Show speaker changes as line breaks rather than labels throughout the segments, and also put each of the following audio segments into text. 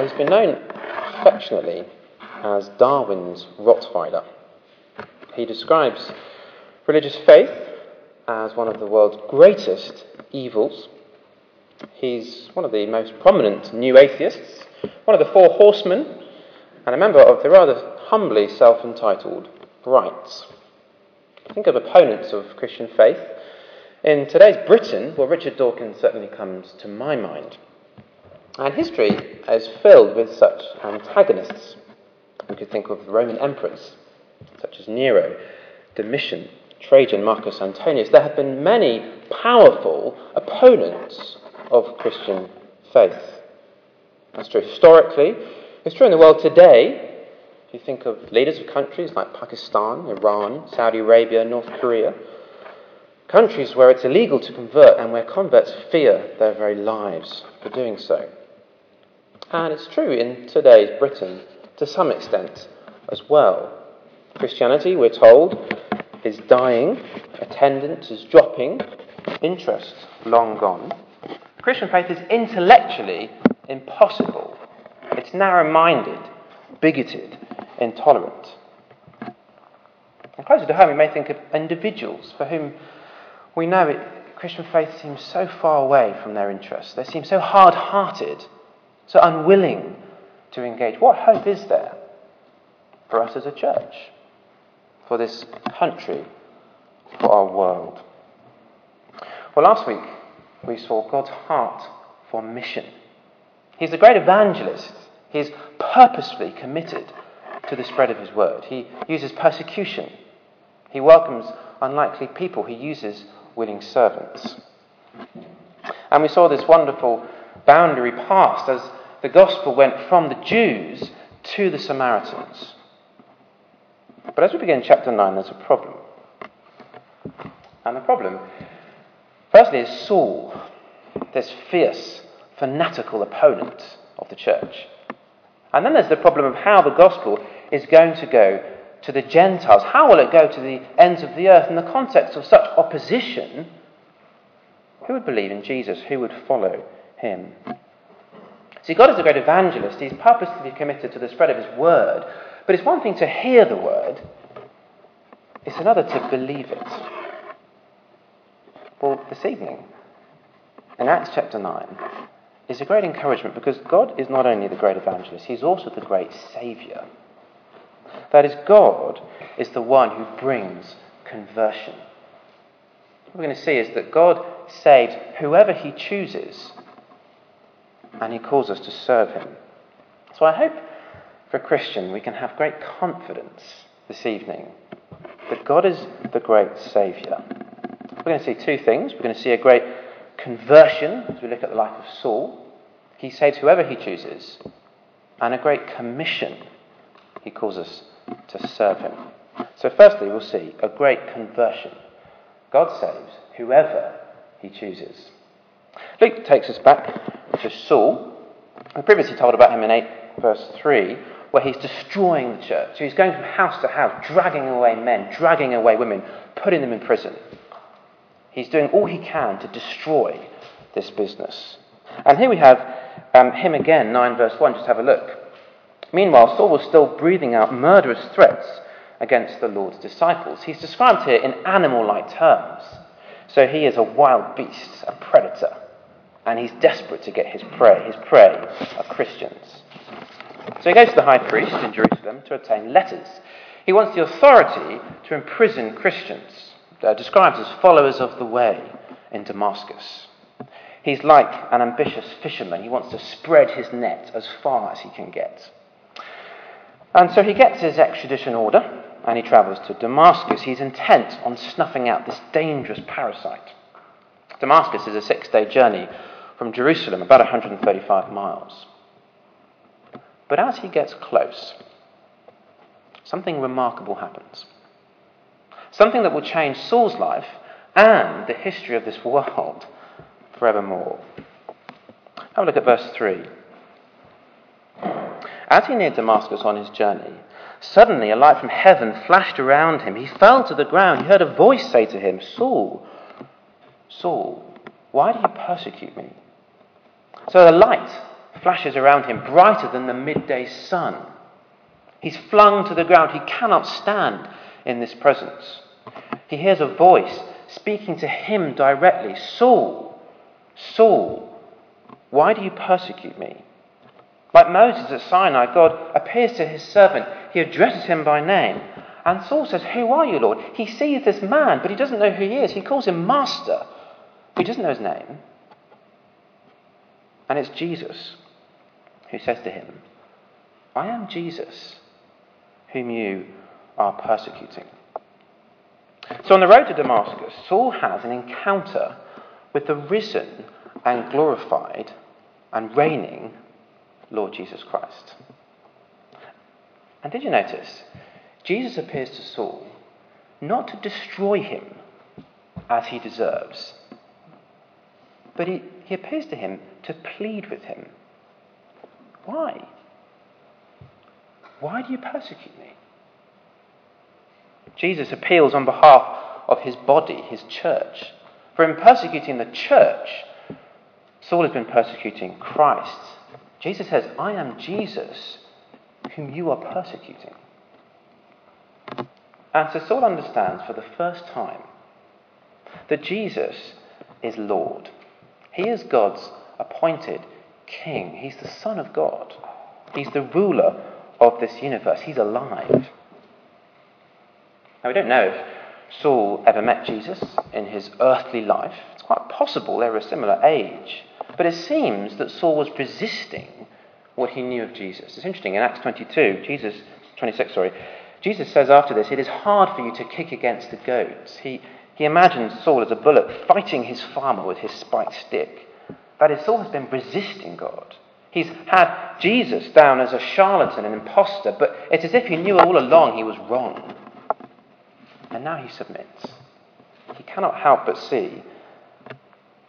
Well, he's been known affectionately as Darwin's Rottweiler. He describes religious faith as one of the world's greatest evils. He's one of the most prominent new atheists, one of the four horsemen, and a member of the rather humbly self entitled Brights. Think of opponents of Christian faith. In today's Britain, well, Richard Dawkins certainly comes to my mind. And history is filled with such antagonists. We could think of Roman emperors, such as Nero, Domitian, Trajan, Marcus Antonius. There have been many powerful opponents of Christian faith. That's true historically. It's true in the world today. If you think of leaders of countries like Pakistan, Iran, Saudi Arabia, North Korea, countries where it's illegal to convert and where converts fear their very lives for doing so. And it's true in today's Britain to some extent as well. Christianity, we're told, is dying, attendance is dropping, interest long gone. Christian faith is intellectually impossible. It's narrow minded, bigoted, intolerant. And closer to home, we may think of individuals for whom we know it, Christian faith seems so far away from their interests. They seem so hard hearted, so unwilling to engage. What hope is there for us as a church, for this country, for our world? Well, last week we saw God's heart for mission. He's a great evangelist. He's purposefully committed to the spread of his word. He uses persecution. He welcomes unlikely people. He uses willing servants. And we saw this wonderful boundary passed as the gospel went from the Jews to the Samaritans. But as we begin chapter 9, there's a problem. And the problem, firstly, is Saul, this fierce, fanatical opponent of the church. And then there's the problem of how the gospel is going to go to the Gentiles. How will it go to the ends of the earth in the context of such opposition? Who would believe in Jesus? Who would follow him? See, God is a great evangelist. He's purposely committed to the spread of his word. But it's one thing to hear the word, it's another to believe it. Well, this evening, in Acts chapter 9, is a great encouragement because God is not only the great evangelist, He's also the great Saviour. That is, God is the one who brings conversion. What we're going to see is that God saves whoever He chooses, and He calls us to serve Him. So I hope for a Christian we can have great confidence this evening that God is the great Saviour. We're going to see two things. We're going to see a great conversion as we look at the life of Saul. He saves whoever he chooses, and a great commission. He calls us to serve him. So, firstly, we'll see a great conversion. God saves whoever he chooses. Luke takes us back to Saul. We previously told about him in 8 verse 3, where he's destroying the church. So he's going from house to house, dragging away men, dragging away women, putting them in prison. He's doing all he can to destroy this business. And here we have um, him again, 9 verse 1. Just have a look. Meanwhile, Saul was still breathing out murderous threats against the Lord's disciples. He's described here in animal like terms. So he is a wild beast, a predator, and he's desperate to get his prey. His prey are Christians. So he goes to the high priest in Jerusalem to obtain letters. He wants the authority to imprison Christians, uh, described as followers of the way in Damascus. He's like an ambitious fisherman. He wants to spread his net as far as he can get. And so he gets his extradition order and he travels to Damascus. He's intent on snuffing out this dangerous parasite. Damascus is a six day journey from Jerusalem, about 135 miles. But as he gets close, something remarkable happens. Something that will change Saul's life and the history of this world forevermore. Have a look at verse 3. As he neared Damascus on his journey, suddenly a light from heaven flashed around him. He fell to the ground. He heard a voice say to him, Saul, Saul, why do you persecute me? So the light flashes around him brighter than the midday sun. He's flung to the ground. He cannot stand in this presence. He hears a voice speaking to him directly Saul, Saul, why do you persecute me? Like Moses at Sinai, God appears to his servant. He addresses him by name. And Saul says, Who are you, Lord? He sees this man, but he doesn't know who he is. He calls him Master. He doesn't know his name. And it's Jesus who says to him, I am Jesus, whom you are persecuting. So on the road to Damascus, Saul has an encounter with the risen and glorified and reigning Lord Jesus Christ. And did you notice? Jesus appears to Saul not to destroy him as he deserves, but he, he appears to him to plead with him. Why? Why do you persecute me? Jesus appeals on behalf of his body, his church. For in persecuting the church, Saul has been persecuting Christ. Jesus says, I am Jesus whom you are persecuting. And so Saul understands for the first time that Jesus is Lord. He is God's appointed king. He's the Son of God. He's the ruler of this universe. He's alive. Now, we don't know if Saul ever met Jesus in his earthly life. It's quite possible they were a similar age. But it seems that Saul was resisting what he knew of Jesus. It's interesting, in Acts 22, Jesus, 26, sorry, Jesus says after this, It is hard for you to kick against the goads. He, he imagines Saul as a bullock fighting his farmer with his spiked stick. That is, Saul has been resisting God. He's had Jesus down as a charlatan, an impostor, but it's as if he knew all along he was wrong. And now he submits. He cannot help but see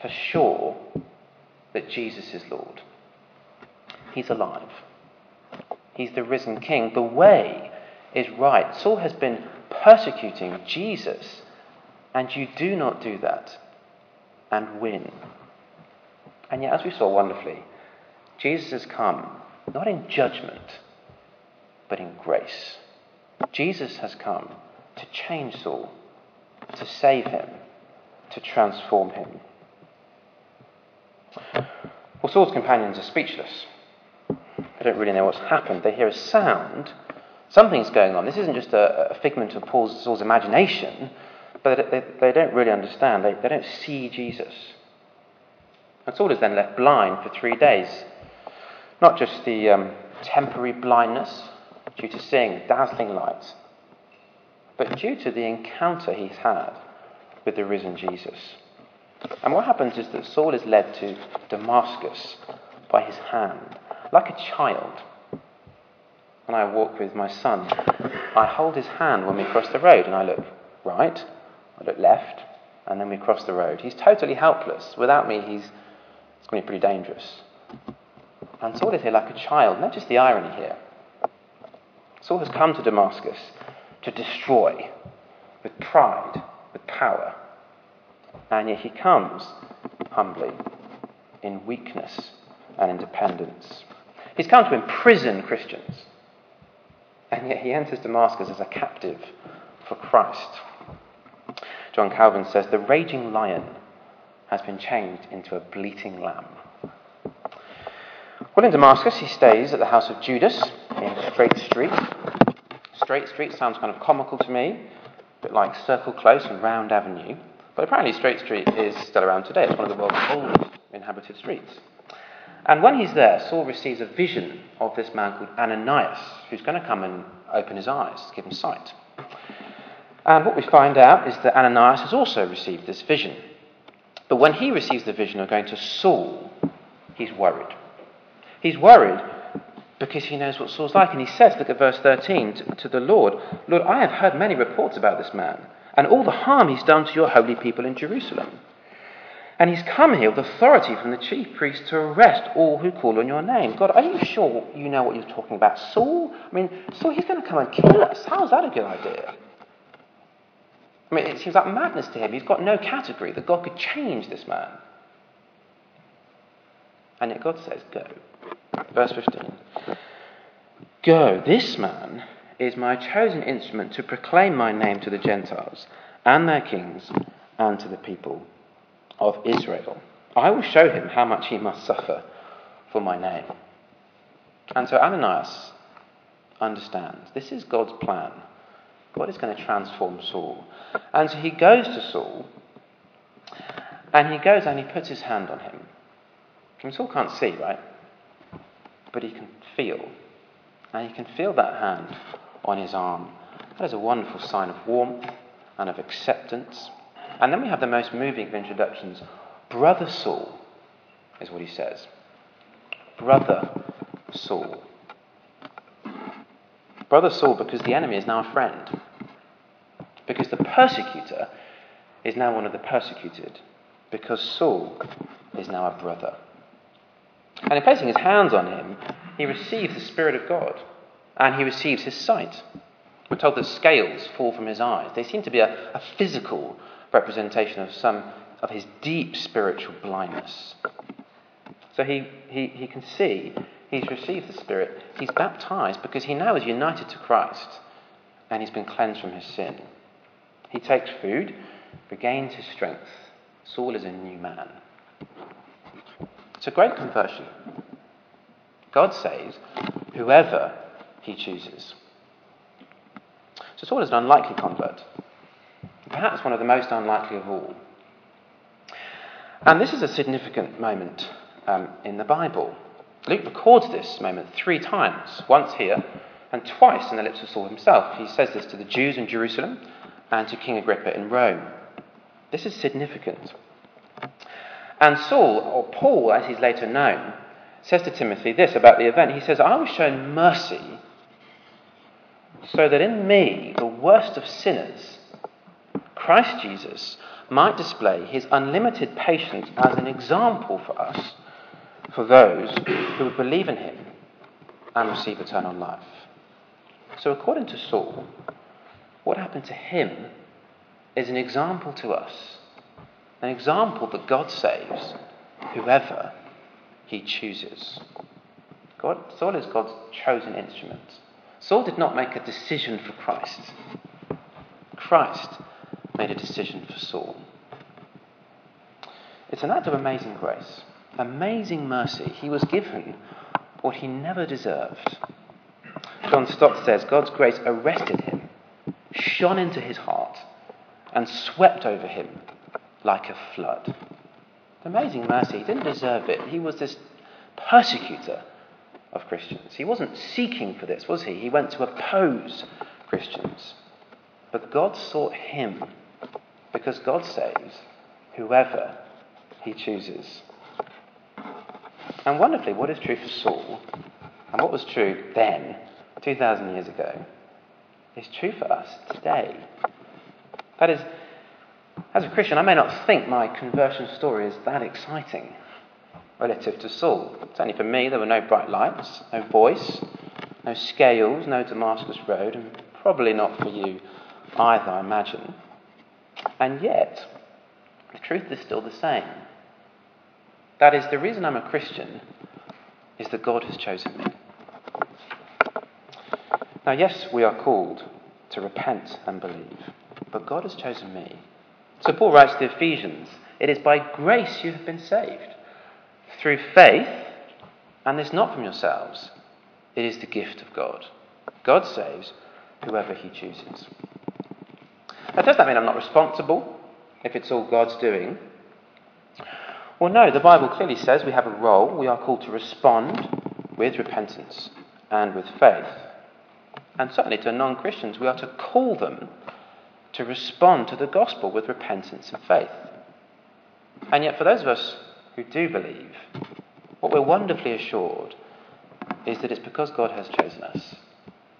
for sure that Jesus is Lord. He's alive. He's the risen king. The way is right. Saul has been persecuting Jesus, and you do not do that and win. And yet, as we saw wonderfully, Jesus has come not in judgment, but in grace. Jesus has come to change Saul, to save him, to transform him. Well, Saul's companions are speechless. They don't really know what's happened. They hear a sound. Something's going on. This isn't just a, a figment of Paul's, Saul's imagination, but they, they, don't really understand. They, they don't see Jesus. And Saul is then left blind for three days. Not just the um, temporary blindness due to seeing dazzling light, but due to the encounter he's had with the risen Jesus. And what happens is that Saul is led to Damascus by his hand, like a child. When I walk with my son, I hold his hand when we cross the road, and I look right, I look left, and then we cross the road. He's totally helpless. Without me, he's it's going to be pretty dangerous. And Saul is here like a child. Notice the irony here. Saul has come to Damascus to destroy with pride, with power. And yet he comes humbly, in weakness and independence. He's come to imprison Christians. And yet he enters Damascus as a captive for Christ. John Calvin says, The raging lion has been changed into a bleating lamb. Well, in Damascus, he stays at the house of Judas in Straight Street. Straight Street sounds kind of comical to me, a bit like Circle Close and Round Avenue. But apparently, Straight Street is still around today. It's one of the world's oldest inhabited streets. And when he's there, Saul receives a vision of this man called Ananias, who's going to come and open his eyes, give him sight. And what we find out is that Ananias has also received this vision. But when he receives the vision of going to Saul, he's worried. He's worried because he knows what Saul's like. And he says, look at verse 13, to, to, the Lord, Lord, I have heard many reports about this man and all the harm he's done to your holy people in Jerusalem. And he's come here with authority from the chief priest to arrest all who call on your name. God, are you sure you know what you're talking about? Saul? I mean, Saul, he's going to come and kill us. How's that a good idea? I mean, it seems like madness to him. He's got no category that God could change this man. And yet God says, Go. Verse 15 Go, this man is my chosen instrument to proclaim my name to the Gentiles and their kings and to the people of Israel. I will show him how much he must suffer for my name. And so Ananias understands this is God's plan. God is going to transform Saul. And so he goes to Saul, and he goes and he puts his hand on him. And Saul can't see, right? But he can feel. And he can feel that hand on his arm. That is a wonderful sign of warmth and of acceptance. And then we have the most moving of introductions. Brother Saul is what he says. Brother Saul. Brother Saul, because the enemy is now a friend. Because the persecutor is now one of the persecuted. Because Saul is now a brother. And in placing his hands on him, he receives the Spirit of God and he receives his sight. We're told that scales fall from his eyes. They seem to be a, a physical representation of some of his deep spiritual blindness. So he, he, he can see he's received the Spirit. He's baptized because he now is united to Christ and he's been cleansed from his sin. He takes food, regains his strength. Saul is a new man. It's a great conversion. God saves whoever he chooses. So Saul is an unlikely convert, perhaps one of the most unlikely of all. And this is a significant moment um, in the Bible. Luke records this moment three times, once here and twice in the lips of Saul himself. He says this to the Jews in Jerusalem and to King Agrippa in Rome. This is significant. And Saul, or Paul as he's later known, says to Timothy this about the event. He says, I was shown mercy so that in me, the worst of sinners, Christ Jesus might display his unlimited patience as an example for us, for those who would believe in him and receive eternal life. So, according to Saul, what happened to him is an example to us, an example that God saves whoever he chooses. God, Saul is God's chosen instrument. Saul did not make a decision for Christ. Christ made a decision for Saul. It's an act of amazing grace, amazing mercy. He was given what he never deserved. John Stott says God's grace arrested him, shone into his heart, and swept over him like a flood. Amazing mercy. He didn't deserve it. He was this persecutor of Christians. He wasn't seeking for this, was he? He went to oppose Christians. But God sought him because God saves whoever he chooses. And wonderfully, what is true for Saul and what was true then, 2,000 years ago, is true for us today. That is, as a Christian, I may not think my conversion story is that exciting relative to Saul. Certainly for me, there were no bright lights, no voice, no scales, no Damascus Road, and probably not for you either, I imagine. And yet, the truth is still the same. That is, the reason I'm a Christian is that God has chosen me. Now, yes, we are called to repent and believe, but God has chosen me. So Paul writes to the Ephesians, It is by grace you have been saved through faith, and this not from yourselves, it is the gift of God. God saves whoever he chooses. Now, does that mean I'm not responsible if it's all God's doing? Well, no, the Bible clearly says we have a role. We are called to respond with repentance and with faith. And certainly to non Christians, we are to call them to respond to the gospel with repentance and faith. And yet, for those of us who do believe, what we're wonderfully assured is that it's because God has chosen us.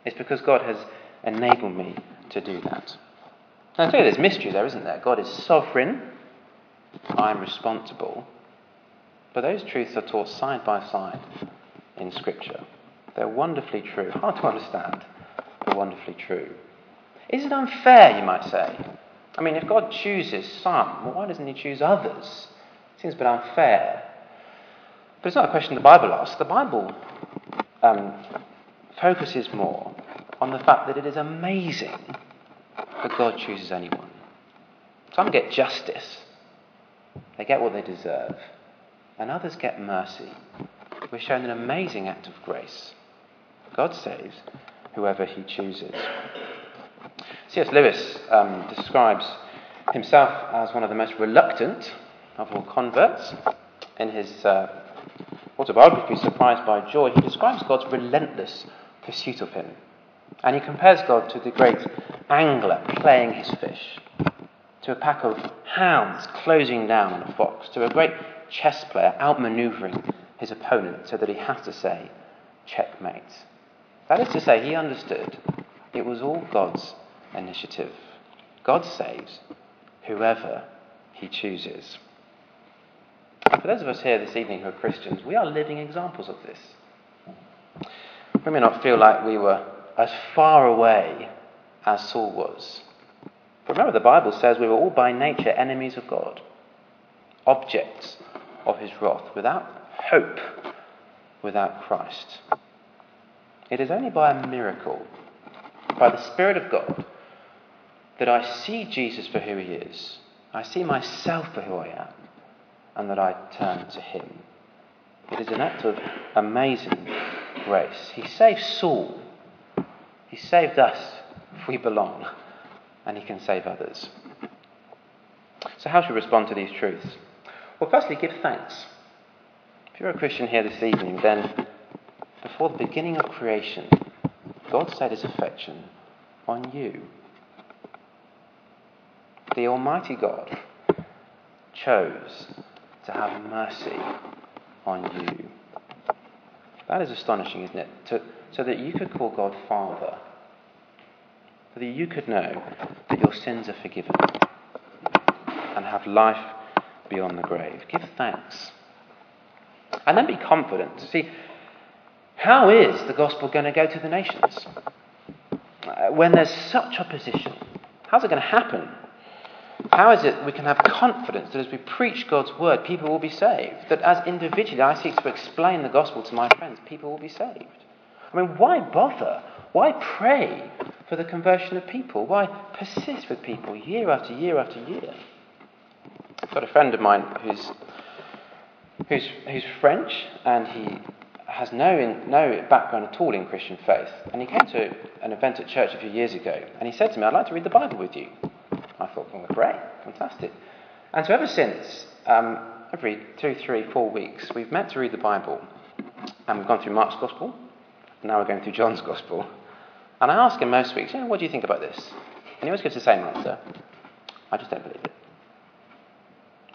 It's because God has enabled me to do that. Now, clearly, there's mystery there, isn't there? God is sovereign, I'm responsible. But those truths are taught side by side in Scripture. They're wonderfully true. Hard to understand, wonderfully true. Is it unfair, you might say? I mean, if God chooses some, well, why doesn't He choose others? It Seems a bit unfair. But it's not a question the Bible asks. The Bible um, focuses more on the fact that it is amazing that God chooses anyone. Some get justice, they get what they deserve, and others get mercy. We're shown an amazing act of grace. God saves whoever he chooses. C.S. Lewis um, describes himself as one of the most reluctant of all converts. In his uh, autobiography, Surprised by Joy, he describes God's relentless pursuit of him. And he compares God to the great angler playing his fish, to a pack of hounds closing down on a fox, to a great chess player outmaneuvering his opponent so that he has to say, checkmate. That is to say, he understood it was all God's initiative. God saves whoever he chooses. And for those of us here this evening who are Christians, we are living examples of this. We may not feel like we were as far away as Saul was. But remember, the Bible says we were all by nature enemies of God, objects of his wrath, without hope, without Christ. It is only by a miracle, by the Spirit of God, that I see Jesus for who he is. I see myself for who I am, and that I turn to him. It is an act of amazing grace. He saved Saul. He saved us if we belong, and he can save others. So, how should we respond to these truths? Well, firstly, give thanks. If you're a Christian here this evening, then before the beginning of creation, God set his affection on you. The Almighty God chose to have mercy on you. That is astonishing, isn't it? To, so that you could call God Father, so that you could know that your sins are forgiven and have life beyond the grave. Give thanks. And then be confident. See, how is the gospel going to go to the nations? Uh, when there's such opposition, how's it going to happen? How is it we can have confidence that as we preach God's word, people will be saved? That as individually I seek to explain the gospel to my friends, people will be saved? I mean, why bother? Why pray for the conversion of people? Why persist with people year after year after year? I've got a friend of mine who's, who's, who's French and he has no, in, no background at all in Christian faith. And he came to an event at church a few years ago and he said to me, I'd like to read the Bible with you. I thought, well, great, fantastic. And so ever since, um, every two, three, four weeks, we've met to read the Bible. And we've gone through Mark's Gospel, and now we're going through John's Gospel. And I ask him most weeks, you know, what do you think about this? And he always gives the same answer. I just don't believe it.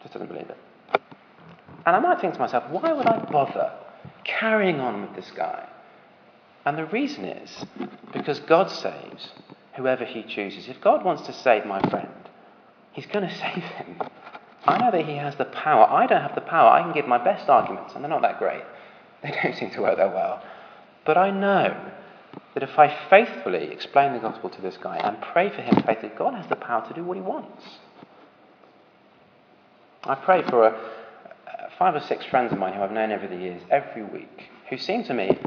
Just doesn't believe it. And I might think to myself, why would I bother carrying on with this guy? And the reason is because God saves whoever he chooses. If God wants to save my friend, he's going to save him. I know that he has the power. I don't have the power. I can give my best arguments, and they're not that great. They don't seem to work that well. But I know that if I faithfully explain the gospel to this guy and pray for him faithfully, God has the power to do what he wants. I pray for a, five or six friends of mine who I've known over the years, every week, who seem to me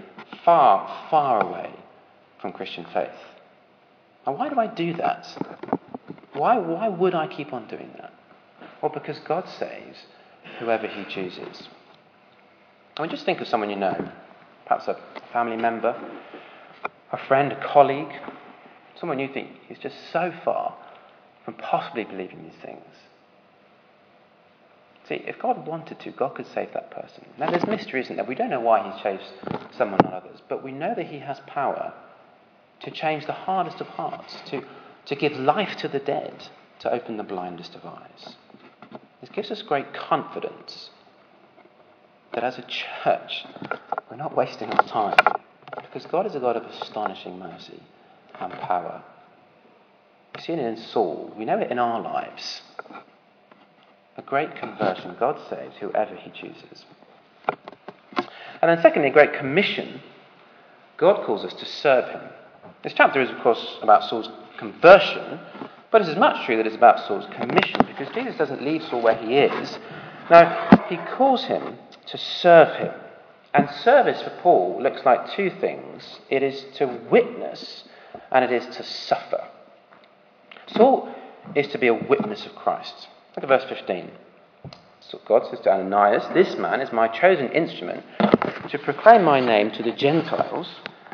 far, far away from Christian faith. And why do I do that? Why, why would I keep on doing that? Well, because God saves whoever He chooses. I mean, just think of someone you know, perhaps a family member, a friend, a colleague, someone you think is just so far from possibly believing these things. See, if God wanted to, God could save that person. Now, there's mystery, isn't there? We don't know why He chose someone or others, but we know that He has power to change the hardest of hearts, to, to give life to the dead, to open the blindest of eyes. This gives us great confidence that as a church, we're not wasting our time because God is a God of astonishing mercy and power. We've seen it in Saul, we know it in our lives. A great conversion, God saves whoever he chooses. And then, secondly, a great commission. God calls us to serve him. This chapter is, of course, about Saul's conversion, but it's as much true that it's about Saul's commission, because Jesus doesn't leave Saul where he is. Now, he calls him to serve him. And service for Paul looks like two things it is to witness and it is to suffer. Saul is to be a witness of Christ. Look at verse 15. So God says to Ananias, This man is my chosen instrument to proclaim my name to the Gentiles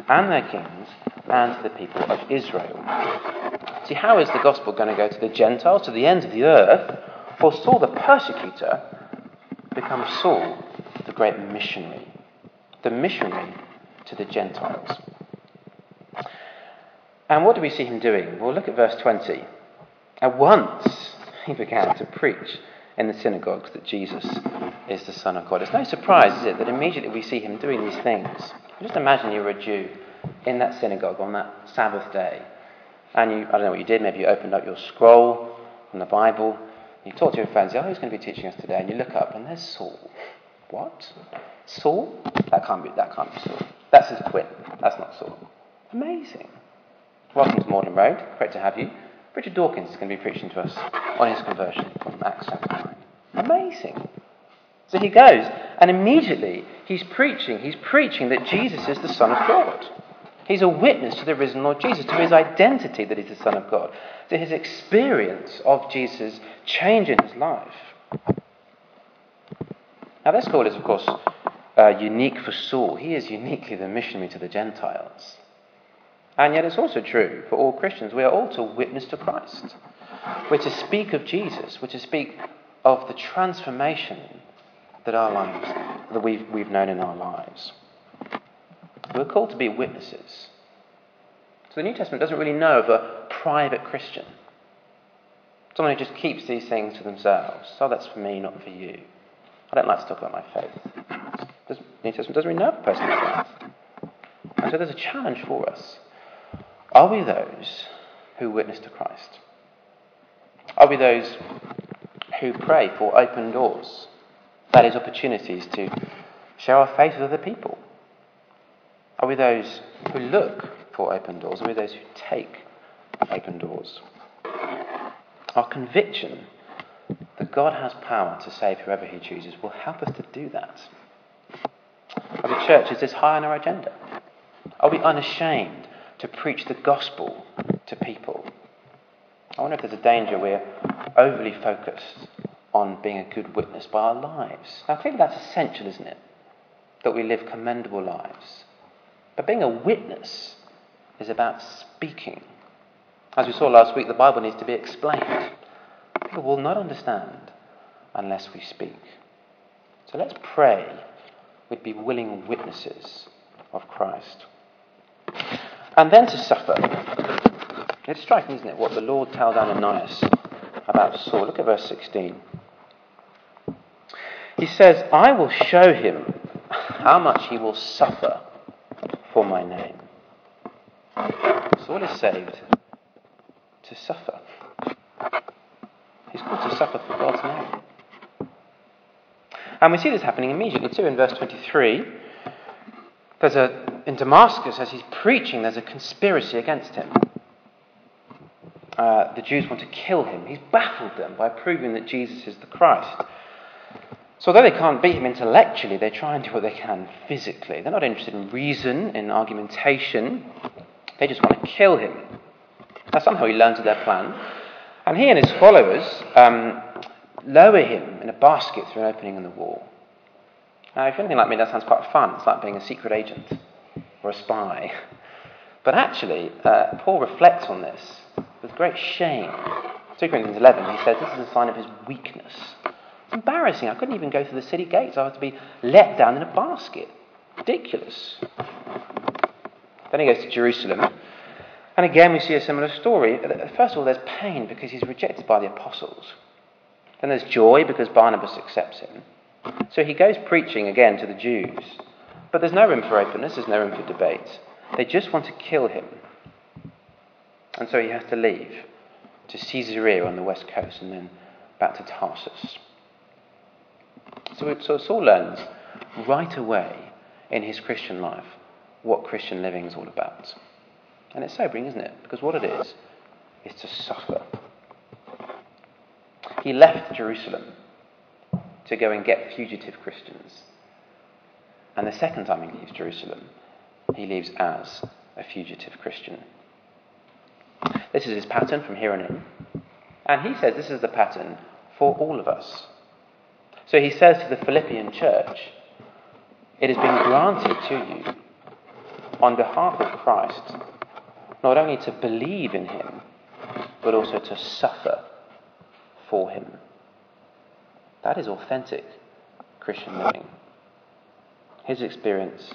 and their kings and to the people of Israel. See, how is the gospel going to go to the Gentiles, to the ends of the earth, for Saul the persecutor becomes Saul the great missionary? The missionary to the Gentiles. And what do we see him doing? Well, look at verse 20. At once he began to preach in the synagogues that Jesus is the Son of God. It's no surprise, is it, that immediately we see him doing these things. Just imagine you were a Jew in that synagogue on that Sabbath day, and you, I don't know what you did, maybe you opened up your scroll from the Bible, you talk to your friends, oh, who's going to be teaching us today? And you look up, and there's Saul. What? Saul? That can't be, that can't be Saul. That's his twin. That's not Saul. Amazing. Welcome to Magdalen Road. Great to have you. Richard Dawkins is going to be preaching to us on his conversion from Acts chapter 9. Amazing. So he goes, and immediately he's preaching. He's preaching that Jesus is the Son of God. He's a witness to the risen Lord Jesus, to his identity that he's the Son of God, to his experience of Jesus changing his life. Now, this call is, of course, uh, unique for Saul. He is uniquely the missionary to the Gentiles. And yet, it's also true for all Christians. We are all to witness to Christ. We're to speak of Jesus. We're to speak of the transformation that our lives, that we've, we've known in our lives. We're called to be witnesses. So the New Testament doesn't really know of a private Christian. Someone who just keeps these things to themselves. Oh, that's for me, not for you. I don't like to talk about my faith. The New Testament doesn't really know a person like that. And so there's a challenge for us. Are we those who witness to Christ? Are we those who pray for open doors? That is, opportunities to share our faith with other people. Are we those who look for open doors? Are we those who take open doors? Our conviction that God has power to save whoever He chooses will help us to do that. As a church, is this high on our agenda? Are we unashamed to preach the gospel to people? I wonder if there's a danger we're overly focused on being a good witness by our lives. Now, clearly that's essential, isn't it? That we live commendable lives. But being a witness is about speaking. As we saw last week, the Bible needs to be explained. People will not understand unless we speak. So let's pray we'd be willing witnesses of Christ. And then to suffer. It's striking, isn't it, what the Lord tells Ananias about Saul. Look at verse 16. He says, I will show him how much he will suffer for my name. Saul is saved to suffer. He's called to suffer for God's name. And we see this happening immediately too in verse 23. There's a, in Damascus, as he's preaching, there's a conspiracy against him. Uh, the Jews want to kill him. He's baffled them by proving that Jesus is the Christ. So, although they can't beat him intellectually, they try and do what they can physically. They're not interested in reason, in argumentation. They just want to kill him. Now, somehow he learns of their plan. And he and his followers um, lower him in a basket through an opening in the wall. Now, if you're anything like me, that sounds quite fun. It's like being a secret agent or a spy. But actually, uh, Paul reflects on this with great shame. 2 Corinthians 11, he says this is a sign of his weakness. It's embarrassing. I couldn't even go through the city gates. I had to be let down in a basket. Ridiculous. Then he goes to Jerusalem. And again, we see a similar story. First of all, there's pain because he's rejected by the apostles. Then there's joy because Barnabas accepts him. So he goes preaching again to the Jews. But there's no room for openness, there's no room for debate. They just want to kill him. And so he has to leave to Caesarea on the west coast and then back to Tarsus. So, so Saul learns right away in his Christian life what Christian living is all about. And it's sobering, isn't it? Because what it is, is to suffer. He left Jerusalem to go and get fugitive Christians And the second time he leaves Jerusalem, he leaves as a fugitive Christian. This is his pattern from here on in. And he says this is the pattern for all of us. So he says to the Philippian church, It has been granted to you on behalf of Christ not only to believe in him, but also to suffer for him. That is authentic Christian living. His experience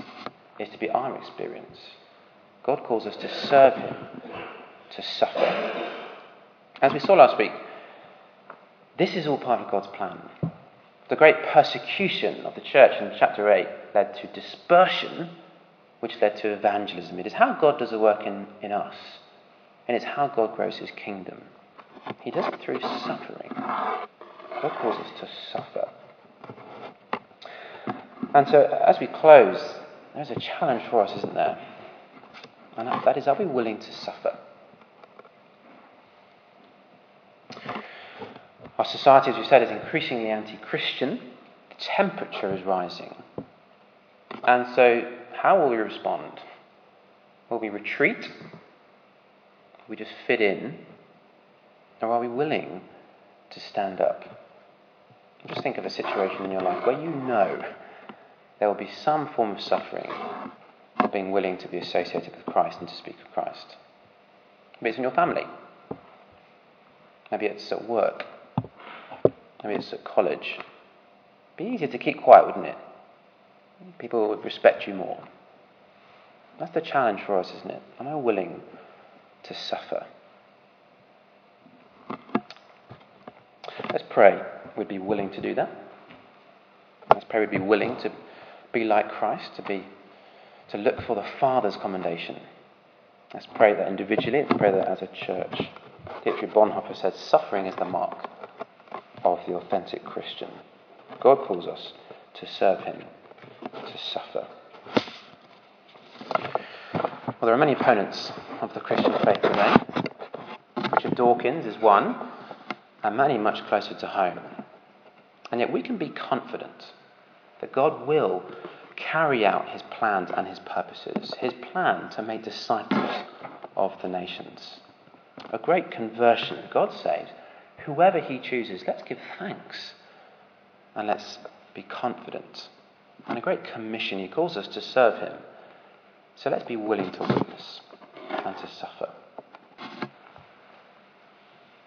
is to be our experience. God calls us to serve him, to suffer. As we saw last week, this is all part of God's plan. The great persecution of the church in chapter 8 led to dispersion, which led to evangelism. It is how God does the work in, in us, and it's how God grows his kingdom. He does it through suffering. God calls us to suffer. And so, as we close, there's a challenge for us, isn't there? And that is, are we willing to suffer? Our society, as we said, is increasingly anti Christian. The temperature is rising. And so, how will we respond? Will we retreat? Will we just fit in? Or are we willing to stand up? Just think of a situation in your life where you know there will be some form of suffering of being willing to be associated with Christ and to speak of Christ. Maybe it's in your family. Maybe it's at work. Maybe it's at college. It'd be easier to keep quiet, wouldn't it? People would respect you more. That's the challenge for us, isn't it? Am I willing to suffer? Let's pray we'd be willing to do that. Let's pray we'd be willing to be like Christ, to be to look for the Father's commendation. Let's pray that individually, let's pray that as a church. Dietrich Bonhoeffer said, suffering is the mark of the authentic Christian. God calls us to serve him, to suffer. Well, there are many opponents of the Christian faith today. Richard Dawkins is one, and many much closer to home. And yet we can be confident that God will carry out his plans and his purposes, his plan to make disciples of the nations. A great conversion. God says, whoever he chooses, let's give thanks and let's be confident. And a great commission. He calls us to serve him. So let's be willing to witness and to suffer.